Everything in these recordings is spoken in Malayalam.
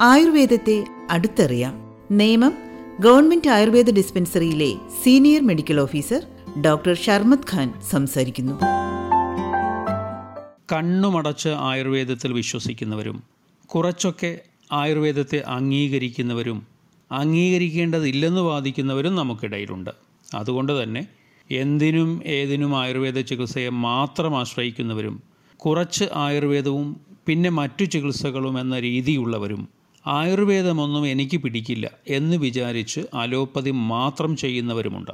ആയുർവേദത്തെ അടുത്തറിയാം. നിയമം government Ayurveda ഡിസ്പെൻസറിയിലെ senior medical officer doctor Sharmath Khan സംസാരിക്കുന്നു. കണ്ണുമടച്ച് ആയുർവേദത്തിൽ വിശ്വസിക്കുന്നവരും കുറച്ചൊക്കെ ആയുർവേദത്തെ അംഗീകരിക്കുന്നവരും അംഗീകരിക്കേണ്ടതില്ലെന്ന് വാദിക്കുന്നവരും നമുക്കിടയിലുണ്ട്. അതുകൊണ്ട് തന്നെ എന്തിനും ഏതിനും ആയുർവേദ ചികിത്സയെ മാത്രം ആശ്രയിക്കുന്നവരും കുറച്ച് ആയുർവേദവും പിന്നെ മറ്റു ചികിത്സകളും എന്ന രീതിയുള്ളവരും ആയുർവേദമൊന്നും എനിക്ക് പിടിക്കില്ല എന്ന് വിചാരിച്ച് അലോപ്പതി മാത്രം ചെയ്യുന്നവരുമുണ്ട്.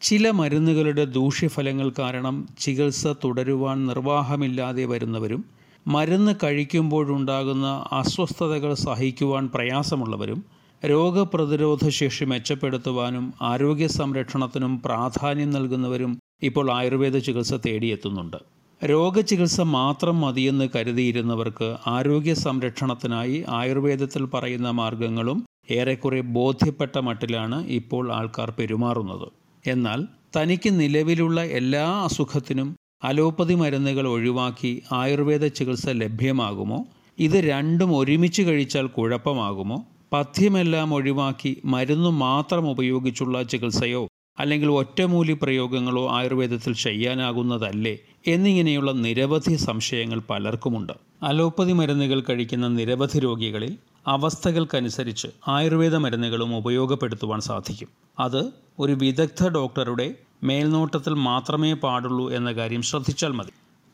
ചില മരുന്നുകളുടെ ദൂഷ്യഫലങ്ങൾ കാരണം ചികിത്സ തുടരുവാൻ നിർവാഹമില്ലാതെ വരുന്നവരും മരുന്ന് കഴിക്കുമ്പോഴുണ്ടാകുന്ന അസ്വസ്ഥതകൾ സഹിക്കുവാൻ പ്രയാസമുള്ളവരും രോഗപ്രതിരോധ ശേഷി മെച്ചപ്പെടുത്തുവാനും ആരോഗ്യ സംരക്ഷണത്തിനും പ്രാധാന്യം നൽകുന്നവരും ഇപ്പോൾ ആയുർവേദ ചികിത്സ തേടിയെത്തുന്നുണ്ട്. രോഗചികിത്സ മാത്രം മതിയെന്ന് കരുതിയിരുന്നവർക്ക് ആരോഗ്യ സംരക്ഷണത്തിനായി ആയുർവേദത്തിൽ പറയുന്ന മാർഗങ്ങളും ഏറെക്കുറെ ബോധ്യപ്പെട്ട മട്ടിലാണ് ഇപ്പോൾ ആൾക്കാർ പെരുമാറുന്നത്. എന്നാൽ തനിക്ക് നിലവിലുള്ള എല്ലാ അസുഖത്തിനും അലോപ്പതി മരുന്നുകൾ ഒഴിവാക്കി ആയുർവേദ ചികിത്സ ലഭ്യമാകുമോ? ഇത് രണ്ടും ഒരുമിച്ച് കഴിച്ചാൽ കുഴപ്പമാകുമോ? പഥ്യമെല്ലാം ഒഴിവാക്കി മരുന്ന് മാത്രം ഉപയോഗിച്ചുള്ള ചികിത്സയോ അല്ലെങ്കിൽ ഒറ്റമൂലി പ്രയോഗങ്ങളോ ആയുർവേദത്തിൽ ചെയ്യാനാകുന്നതല്ലേ എന്നിങ്ങനെയുള്ള നിരവധി സംശയങ്ങൾ പലർക്കുമുണ്ട്. അലോപ്പതി മരുന്നുകൾ കഴിക്കുന്ന നിരവധി രോഗികളിൽ അവസ്ഥകൾക്കനുസരിച്ച് ആയുർവേദ മരുന്നുകളും ഉപയോഗപ്പെടുത്തുവാൻ സാധിക്കും. അത് ഒരു വിദഗ്ധ ഡോക്ടറുടെ മേൽനോട്ടത്തിൽ മാത്രമേ പാടുള്ളൂ എന്ന കാര്യം ശ്രദ്ധിച്ചാൽ മതി.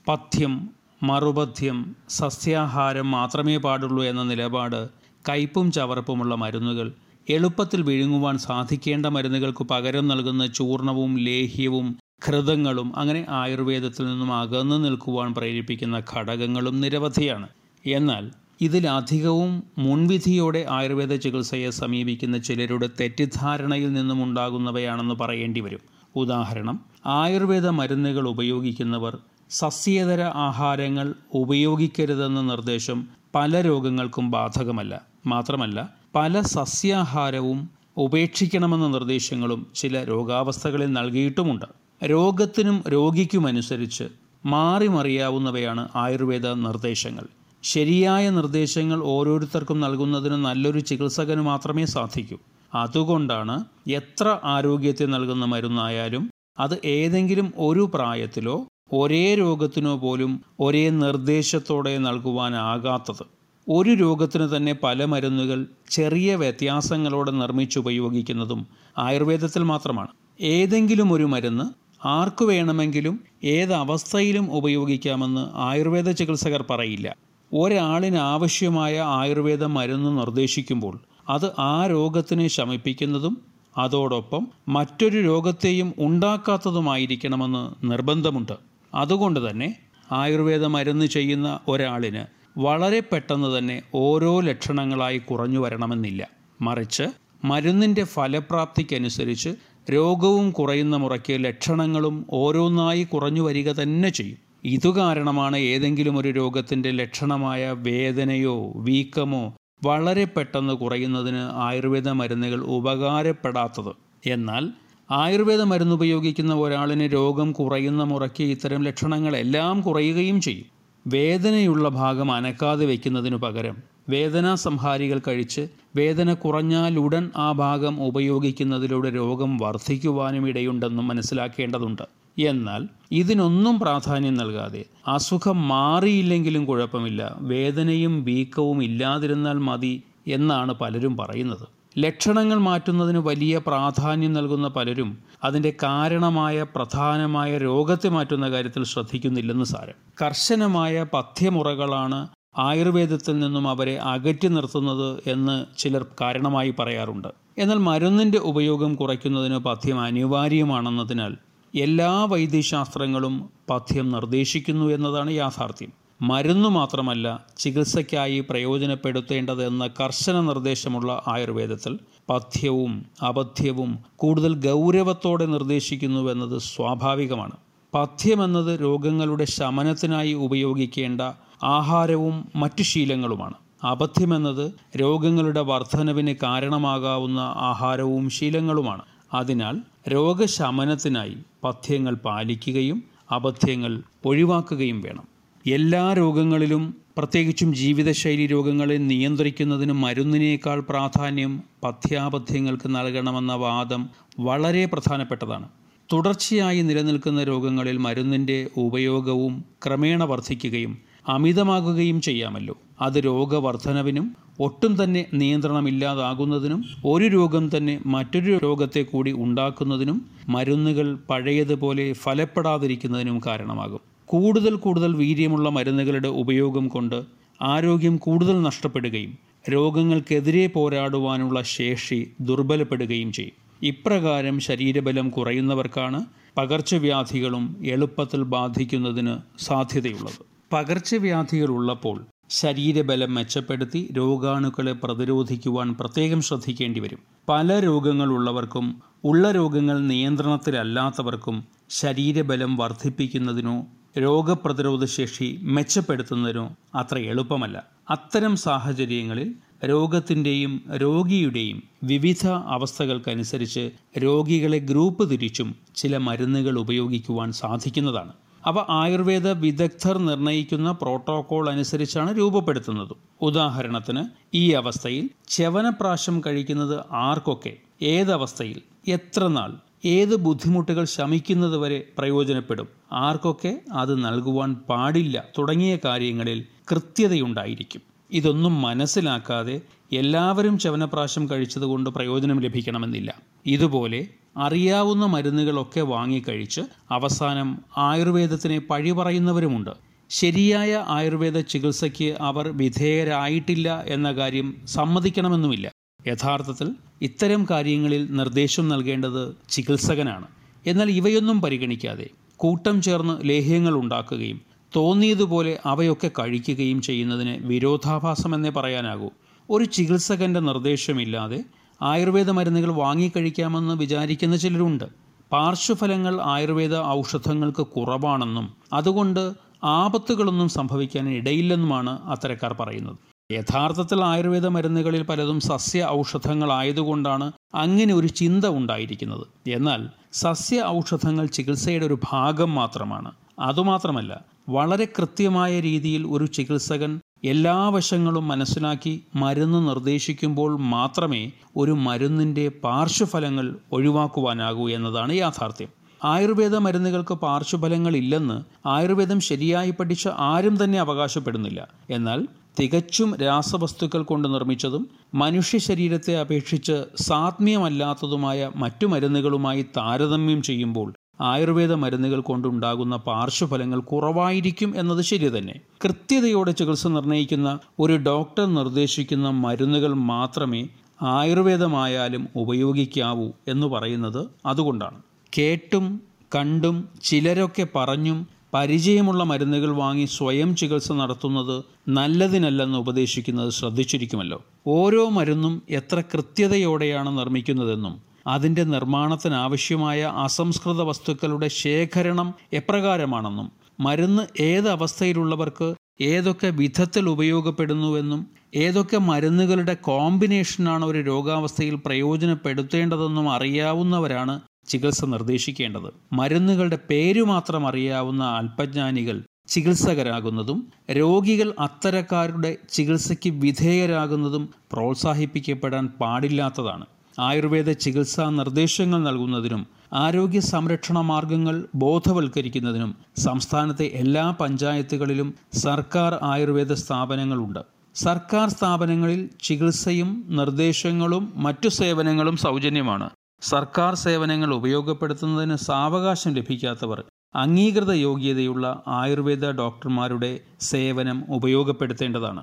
പഥ്യം മറുപഥ്യം സസ്യാഹാരം മാത്രമേ പാടുള്ളൂ എന്ന നിലപാട് കയ്പും ചവർപ്പുമുള്ള മരുന്നുകൾ. എളുപ്പത്തിൽ വിഴുങ്ങുവാൻ സാധിക്കേണ്ട മരുന്നുകൾക്ക് പകരം നൽകുന്ന ചൂർണവും ലേഹ്യവും ഘൃതങ്ങളും അങ്ങനെ ആയുർവേദത്തിൽ നിന്നും അകന്നു നിൽക്കുവാൻ പ്രേരിപ്പിക്കുന്ന ഘടകങ്ങളും നിരവധിയാണ്. എന്നാൽ ഇതിലധികവും മുൻവിധിയോടെ ആയുർവേദ ചികിത്സയെ സമീപിക്കുന്ന ചിലരുടെ തെറ്റിദ്ധാരണയിൽ നിന്നും ഉണ്ടാകുന്നവയാണെന്ന് പറയേണ്ടി വരും. ഉദാഹരണം ആയുർവേദ മരുന്നുകൾ ഉപയോഗിക്കുന്നവർ സസ്യേതര ആഹാരങ്ങൾ ഉപയോഗിക്കരുതെന്ന നിർദ്ദേശം പല രോഗങ്ങൾക്കും ബാധകമല്ല. മാത്രമല്ല പല സസ്യാഹാരവും ഉപേക്ഷിക്കണമെന്ന നിർദ്ദേശങ്ങളും ചില രോഗാവസ്ഥകളിൽ നൽകിയിട്ടുമുണ്ട്. രോഗത്തിനും രോഗിക്കുമനുസരിച്ച് മാറി മറിയാവുന്നവയാണ് ആയുർവേദ നിർദ്ദേശങ്ങൾ. ശരിയായ നിർദ്ദേശങ്ങൾ ഓരോരുത്തർക്കും നൽകുന്നതിന് നല്ലൊരു ചികിത്സകന് മാത്രമേ സാധിക്കൂ. അതുകൊണ്ടാണ് എത്ര ആരോഗ്യത്തെ നൽകുന്ന മരുന്നായാലും അത് ഏതെങ്കിലും ഒരു പ്രായത്തിലോ ഒരേ രോഗത്തിനോ പോലും ഒരേ നിർദ്ദേശത്തോടെ നൽകുവാനാകാത്തത്. ഒരു രോഗത്തിന് തന്നെ പല മരുന്നുകൾ ചെറിയ വ്യത്യാസങ്ങളോടെ നിർമ്മിച്ചുപയോഗിക്കുന്നതും ആയുർവേദത്തിൽ മാത്രമാണ്. ഏതെങ്കിലും ഒരു മരുന്ന് ആർക്കു വേണമെങ്കിലും ഏത് അവസ്ഥയിലും ഉപയോഗിക്കാമെന്ന് ആയുർവേദ ചികിത്സകർ പറയില്ല. ഒരാളിന് ആവശ്യമായ ആയുർവേദ മരുന്ന് നിർദ്ദേശിക്കുമ്പോൾ അത് ആ രോഗത്തിനെ ശമിപ്പിക്കുന്നതും അതോടൊപ്പം മറ്റൊരു രോഗത്തെയും ഉണ്ടാക്കാത്തതുമായിരിക്കണമെന്ന് നിർബന്ധമുണ്ട്. അതുകൊണ്ട് തന്നെ ആയുർവേദ മരുന്ന് ചെയ്യുന്ന ഒരാളിന് വളരെ പെട്ടെന്ന് തന്നെ ഓരോ ലക്ഷണങ്ങളായി കുറഞ്ഞു വരണമെന്നില്ല. മറിച്ച് മരുന്നിന്റെ ഫലപ്രാപ്തിക്കനുസരിച്ച് രോഗവും കുറയുന്ന മുറയ്ക്ക് ലക്ഷണങ്ങളും ഓരോന്നായി കുറഞ്ഞു വരിക തന്നെ ചെയ്യും. ഇതുകാരണമാണ് ഏതെങ്കിലും ഒരു രോഗത്തിന്റെ ലക്ഷണമായ വേദനയോ വീക്കമോ വളരെ പെട്ടെന്ന് കുറയുന്നതിന് ആയുർവേദ മരുന്നുകൾ ഉപകാരപ്പെടാത്തത്. എന്നാൽ ആയുർവേദ മരുന്ന് ഉപയോഗിക്കുന്ന ഒരാളിന് രോഗം കുറയുന്ന മുറയ്ക്ക് ഇത്തരം ലക്ഷണങ്ങളെല്ലാം കുറയുകയും ചെയ്യും. വേദനയുള്ള ഭാഗം അനക്കാതെ വയ്ക്കുന്നതിനു പകരം വേദനാ സംഹാരികൾ കഴിച്ച് വേദന കുറഞ്ഞാലുടൻ ആ ഭാഗം ഉപയോഗിക്കുന്നതിലൂടെ രോഗം വർദ്ധിക്കുവാനും ഇടയുണ്ടെന്നും മനസ്സിലാക്കേണ്ടതുണ്ട്. എന്നാൽ ഇതിനൊന്നും പ്രാധാന്യം നൽകാതെ അസുഖം മാറിയില്ലെങ്കിലും കുഴപ്പമില്ല വേദനയും വീക്കവും ഇല്ലാതിരുന്നാൽ മതി എന്നാണ് പലരും പറയുന്നത്. ലക്ഷണങ്ങൾ മാറ്റുന്നതിന് വലിയ പ്രാധാന്യം നൽകുന്ന പലരും അതിന്റെ കാരണമായ പ്രധാനമായ രോഗത്തെ മാറ്റുന്ന കാര്യത്തിൽ ശ്രദ്ധിക്കുന്നില്ലെന്ന് സാരം. കർശനമായ പഥ്യമുറകളാണ് ആയുർവേദത്തിൽ നിന്നും അവരെ അകറ്റി നിർത്തുന്നത് എന്ന് ചിലർ കാരണമായി പറയാറുണ്ട്. എന്നാൽ മരുന്നിന്റെ ഉപയോഗം കുറയ്ക്കുന്നതിന് പഥ്യം അനിവാര്യമാണെന്നതിനാൽ എല്ലാ വൈദ്യശാസ്ത്രങ്ങളും പഥ്യം നിർദ്ദേശിക്കുന്നു എന്നതാണ് യാഥാർത്ഥ്യം. മരുന്നു മാത്രമല്ല ചികിത്സയ്ക്കായി പ്രയോജനപ്പെടുത്തേണ്ടത് എന്ന കർശന നിർദ്ദേശമുള്ള ആയുർവേദത്തിൽ പഥ്യവും അപഥ്യവും കൂടുതൽ ഗൗരവത്തോടെ നിർദ്ദേശിക്കുന്നുവെന്നത് സ്വാഭാവികമാണ്. പഥ്യമെന്നത് രോഗങ്ങളുടെ ശമനത്തിനായി ഉപയോഗിക്കേണ്ട ആഹാരവും മറ്റു ശീലങ്ങളുമാണ്. അപഥ്യമെന്നത് രോഗങ്ങളുടെ വർധനവിന് കാരണമാകാവുന്ന ആഹാരവും ശീലങ്ങളുമാണ്. അതിനാൽ രോഗശമനത്തിനായി പഥ്യങ്ങൾ പാലിക്കുകയും അബദ്ധ്യങ്ങൾ ഒഴിവാക്കുകയും വേണം. എല്ലാ രോഗങ്ങളിലും പ്രത്യേകിച്ചും ജീവിതശൈലി രോഗങ്ങളെ നിയന്ത്രിക്കുന്നതിന് മരുന്നിനേക്കാൾ പ്രാധാന്യം പഥ്യാപഥ്യങ്ങൾക്ക് നൽകണമെന്ന വാദം വളരെ പ്രധാനപ്പെട്ടതാണ്. തുടർച്ചയായി നിലനിൽക്കുന്ന രോഗങ്ങളിൽ മരുന്നിന്റെ ഉപയോഗവും ക്രമേണ വർദ്ധിക്കുകയും അമിതമാകുകയും ചെയ്യാമല്ലോ. അത് രോഗവർദ്ധനവിനും ഒട്ടും തന്നെ നിയന്ത്രണമില്ലാതാകുന്നതിനും ഒരു രോഗം തന്നെ മറ്റൊരു രോഗത്തെ കൂടി ഉണ്ടാക്കുന്നതിനും മരുന്നുകൾ പഴയതുപോലെ ഫലപ്പെടാതിരിക്കുന്നതിനും കാരണമാകും. കൂടുതൽ കൂടുതൽ വീര്യമുള്ള മരുന്നുകളുടെ ഉപയോഗം കൊണ്ട് ആരോഗ്യം കൂടുതൽ നഷ്ടപ്പെടുകയും രോഗങ്ങൾക്കെതിരെ പോരാടുവാനുള്ള ശേഷി ദുർബലപ്പെടുകയും ചെയ്യും. ഇപ്രകാരം ശരീരബലം കുറയുന്നവർക്കാണ് പകർച്ചവ്യാധികളും എളുപ്പത്തിൽ ബാധിക്കുന്നതിന് സാധ്യതയുള്ളത്. പകർച്ചവ്യാധികളുള്ളപ്പോൾ ശരീരബലം മെച്ചപ്പെടുത്തി രോഗാണുക്കളെ പ്രതിരോധിക്കുവാൻ പ്രത്യേകം ശ്രദ്ധിക്കേണ്ടി വരും. പല രോഗങ്ങളുള്ളവർക്കും ഉള്ള രോഗങ്ങൾ നിയന്ത്രണത്തിലല്ലാത്തവർക്കും ശരീരബലം വർദ്ധിപ്പിക്കുന്നതിനോ രോഗപ്രതിരോധ ശേഷി മെച്ചപ്പെടുത്തുന്നതിനോ അത്ര എളുപ്പമല്ല. അത്തരം സാഹചര്യങ്ങളിൽ രോഗത്തിന്റെയും രോഗിയുടെയും വിവിധ അവസ്ഥകൾക്കനുസരിച്ച് രോഗികളെ ഗ്രൂപ്പ് തിരിച്ചും ചില മരുന്നുകൾ ഉപയോഗിക്കുവാൻ സാധിക്കുന്നതാണ്. അവ ആയുർവേദ വിദഗ്ധർ നിർണയിക്കുന്ന പ്രോട്ടോകോൾ അനുസരിച്ചാണ് രൂപപ്പെടുത്തുന്നത്. ഉദാഹരണത്തിന് ഈ അവസ്ഥയിൽ ചെവനപ്രാശം കഴിക്കുന്നത് ആർക്കൊക്കെ? ഏതവസ്ഥയിൽ? എത്ര നാൾ? ഏത് ബുദ്ധിമുട്ടുകൾ ശമിക്കുന്നതുവരെ പ്രയോജനപ്പെടും? ആർക്കൊക്കെ അത് നൽകുവാൻ പാടില്ല തുടങ്ങിയ കാര്യങ്ങളിൽ കൃത്യതയുണ്ടായിരിക്കും. ഇതൊന്നും മനസ്സിലാക്കാതെ എല്ലാവരും ചവനപ്രാശം കഴിച്ചതുകൊണ്ട് പ്രയോജനം ലഭിക്കണമെന്നില്ല. ഇതുപോലെ അറിയാവുന്ന മരുന്നുകളൊക്കെ വാങ്ങിക്കഴിച്ച് അവസാനം ആയുർവേദത്തിനെ പഴി പറയുന്നവരുമുണ്ട്. ശരിയായ ആയുർവേദ ചികിത്സയ്ക്ക് അവർ വിധേയരായിട്ടില്ല എന്ന കാര്യം സമ്മതിക്കണമെന്നുമില്ല. യഥാർത്ഥത്തിൽ ഇത്തരം കാര്യങ്ങളിൽ നിർദ്ദേശം നൽകേണ്ടത് ചികിത്സകനാണ്. എന്നാൽ ഇവയൊന്നും പരിഗണിക്കാതെ കൂട്ടം ചേർന്ന് ലേഹ്യങ്ങൾ ഉണ്ടാക്കുകയും തോന്നിയതുപോലെ അവയൊക്കെ കഴിക്കുകയും ചെയ്യുന്നതിന് വിരോധാഭാസമെന്നേ പറയാനാകൂ. ഒരു ചികിത്സകന്റെ നിർദ്ദേശമില്ലാതെ ആയുർവേദ മരുന്നുകൾ വാങ്ങിക്കഴിക്കാമെന്ന് വിചാരിക്കുന്ന ചിലരുണ്ട്. പാർശ്വഫലങ്ങൾ ആയുർവേദ ഔഷധങ്ങൾക്ക് കുറവാണെന്നും അതുകൊണ്ട് ആപത്തുകളൊന്നും സംഭവിക്കാൻ ഇടയില്ലെന്നുമാണ് അത്തരക്കാർ പറയുന്നത്. യഥാർത്ഥത്തിൽ ആയുർവേദ മരുന്നുകളിൽ പലതും സസ്യ ഔഷധങ്ങളായതുകൊണ്ടാണ് അങ്ങനെ ഒരു ചിന്ത ഉണ്ടായിരിക്കുന്നത്. എന്നാൽ സസ്യ ഔഷധങ്ങൾ ചികിത്സയുടെ ഒരു ഭാഗം മാത്രമാണ്. അതുമാത്രമല്ല വളരെ കൃത്യമായ രീതിയിൽ ഒരു ചികിത്സകൻ എല്ലാ വശങ്ങളും മനസ്സിലാക്കി മരുന്ന് നിർദ്ദേശിക്കുമ്പോൾ മാത്രമേ ഒരു മരുന്നിന്റെ പാർശ്വഫലങ്ങൾ ഒഴിവാക്കുവാനാകൂ എന്നതാണ് യാഥാർത്ഥ്യം. ആയുർവേദ മരുന്നുകൾക്ക് പാർശ്വഫലങ്ങൾ ഇല്ലെന്ന് ആയുർവേദം ശരിയായി പഠിച്ച ആരും തന്നെ അവകാശപ്പെടുന്നില്ല. എന്നാൽ തികച്ചും രാസവസ്തുക്കൾ കൊണ്ട് നിർമ്മിച്ചതും മനുഷ്യ ശരീരത്തെ അപേക്ഷിച്ച് സാത്മ്യമല്ലാത്തതുമായ മറ്റു മരുന്നുകളുമായി താരതമ്യം ചെയ്യുമ്പോൾ ആയുർവേദ മരുന്നുകൾ കൊണ്ടുണ്ടാകുന്ന പാർശ്വഫലങ്ങൾ കുറവായിരിക്കും എന്നത് ശരി തന്നെ. കൃത്യതയോടെ ചികിത്സ നിർണയിക്കുന്ന ഒരു ഡോക്ടർ നിർദ്ദേശിക്കുന്ന മരുന്നുകൾ മാത്രമേ ആയുർവേദമായാലും ഉപയോഗിക്കാവൂ എന്ന് പറയുന്നത് അതുകൊണ്ടാണ്. കേട്ടും കണ്ടും ചിലരൊക്കെ പറഞ്ഞും പരിചയമുള്ള മരുന്നുകൾ വാങ്ങി സ്വയം ചികിത്സ നടത്തുന്നത് നല്ലതിനല്ലെന്ന് ഉപദേശിക്കുന്നത് ശ്രദ്ധിച്ചിരിക്കുമല്ലോ. ഓരോ മരുന്നും എത്ര കൃത്യതയോടെയാണ് നിർമ്മിക്കുന്നതെന്നും അതിന്റെ നിർമ്മാണത്തിനാവശ്യമായ അസംസ്കൃത വസ്തുക്കളുടെ ശേഖരണം എപ്രകാരമാണെന്നും മരുന്ന് ഏത് അവസ്ഥയിലുള്ളവർക്ക് ഏതൊക്കെ വിധത്തിൽ ഉപയോഗപ്പെടുന്നുവെന്നും ഏതൊക്കെ മരുന്നുകളുടെ കോമ്പിനേഷനാണ് ഒരു രോഗാവസ്ഥയിൽ പ്രയോജനപ്പെടുത്തേണ്ടതെന്നും അറിയാവുന്നവരാണ് ചികിത്സ നിർദ്ദേശിക്കേണ്ടത്. മരുന്നുകളുടെ പേരു മാത്രം അറിയാവുന്ന അല്പജ്ഞാനികൾ ചികിത്സകരാകുന്നതും രോഗികൾ അത്തരക്കാരുടെ ചികിത്സയ്ക്ക് വിധേയരാകുന്നതും പ്രോത്സാഹിപ്പിക്കപ്പെടാൻ പാടില്ലാത്തതാണ്. ആയുർവേദ ചികിത്സാ നിർദ്ദേശങ്ങൾ നൽകുന്നതിനും ആരോഗ്യ സംരക്ഷണ മാർഗങ്ങൾ ബോധവൽക്കരിക്കുന്നതിനും സംസ്ഥാനത്തെ എല്ലാ പഞ്ചായത്തുകളിലും സർക്കാർ ആയുർവേദ സ്ഥാപനങ്ങളുണ്ട്. സർക്കാർ സ്ഥാപനങ്ങളിൽ ചികിത്സയും നിർദ്ദേശങ്ങളും മറ്റു സേവനങ്ങളും സൗജന്യമാണ്. സർക്കാർ സേവനങ്ങൾ ഉപയോഗപ്പെടുത്തുന്നതിന് സാവകാശം ലഭിക്കാത്തവർ അംഗീകൃത യോഗ്യതയുള്ള ആയുർവേദ ഡോക്ടർമാരുടെ സേവനം ഉപയോഗപ്പെടുത്തേണ്ടതാണ്.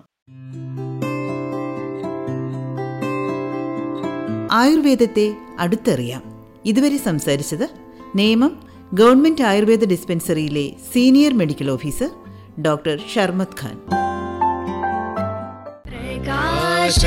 ആയുർവേദത്തെ അടുത്തറിയാം. ഇതുവരെ സംസാരിച്ചത് നിയമം government Ayurveda ഡിസ്പെൻസറിയിലെ senior medical officer doctor Sharmath Khan. പ്രകാശ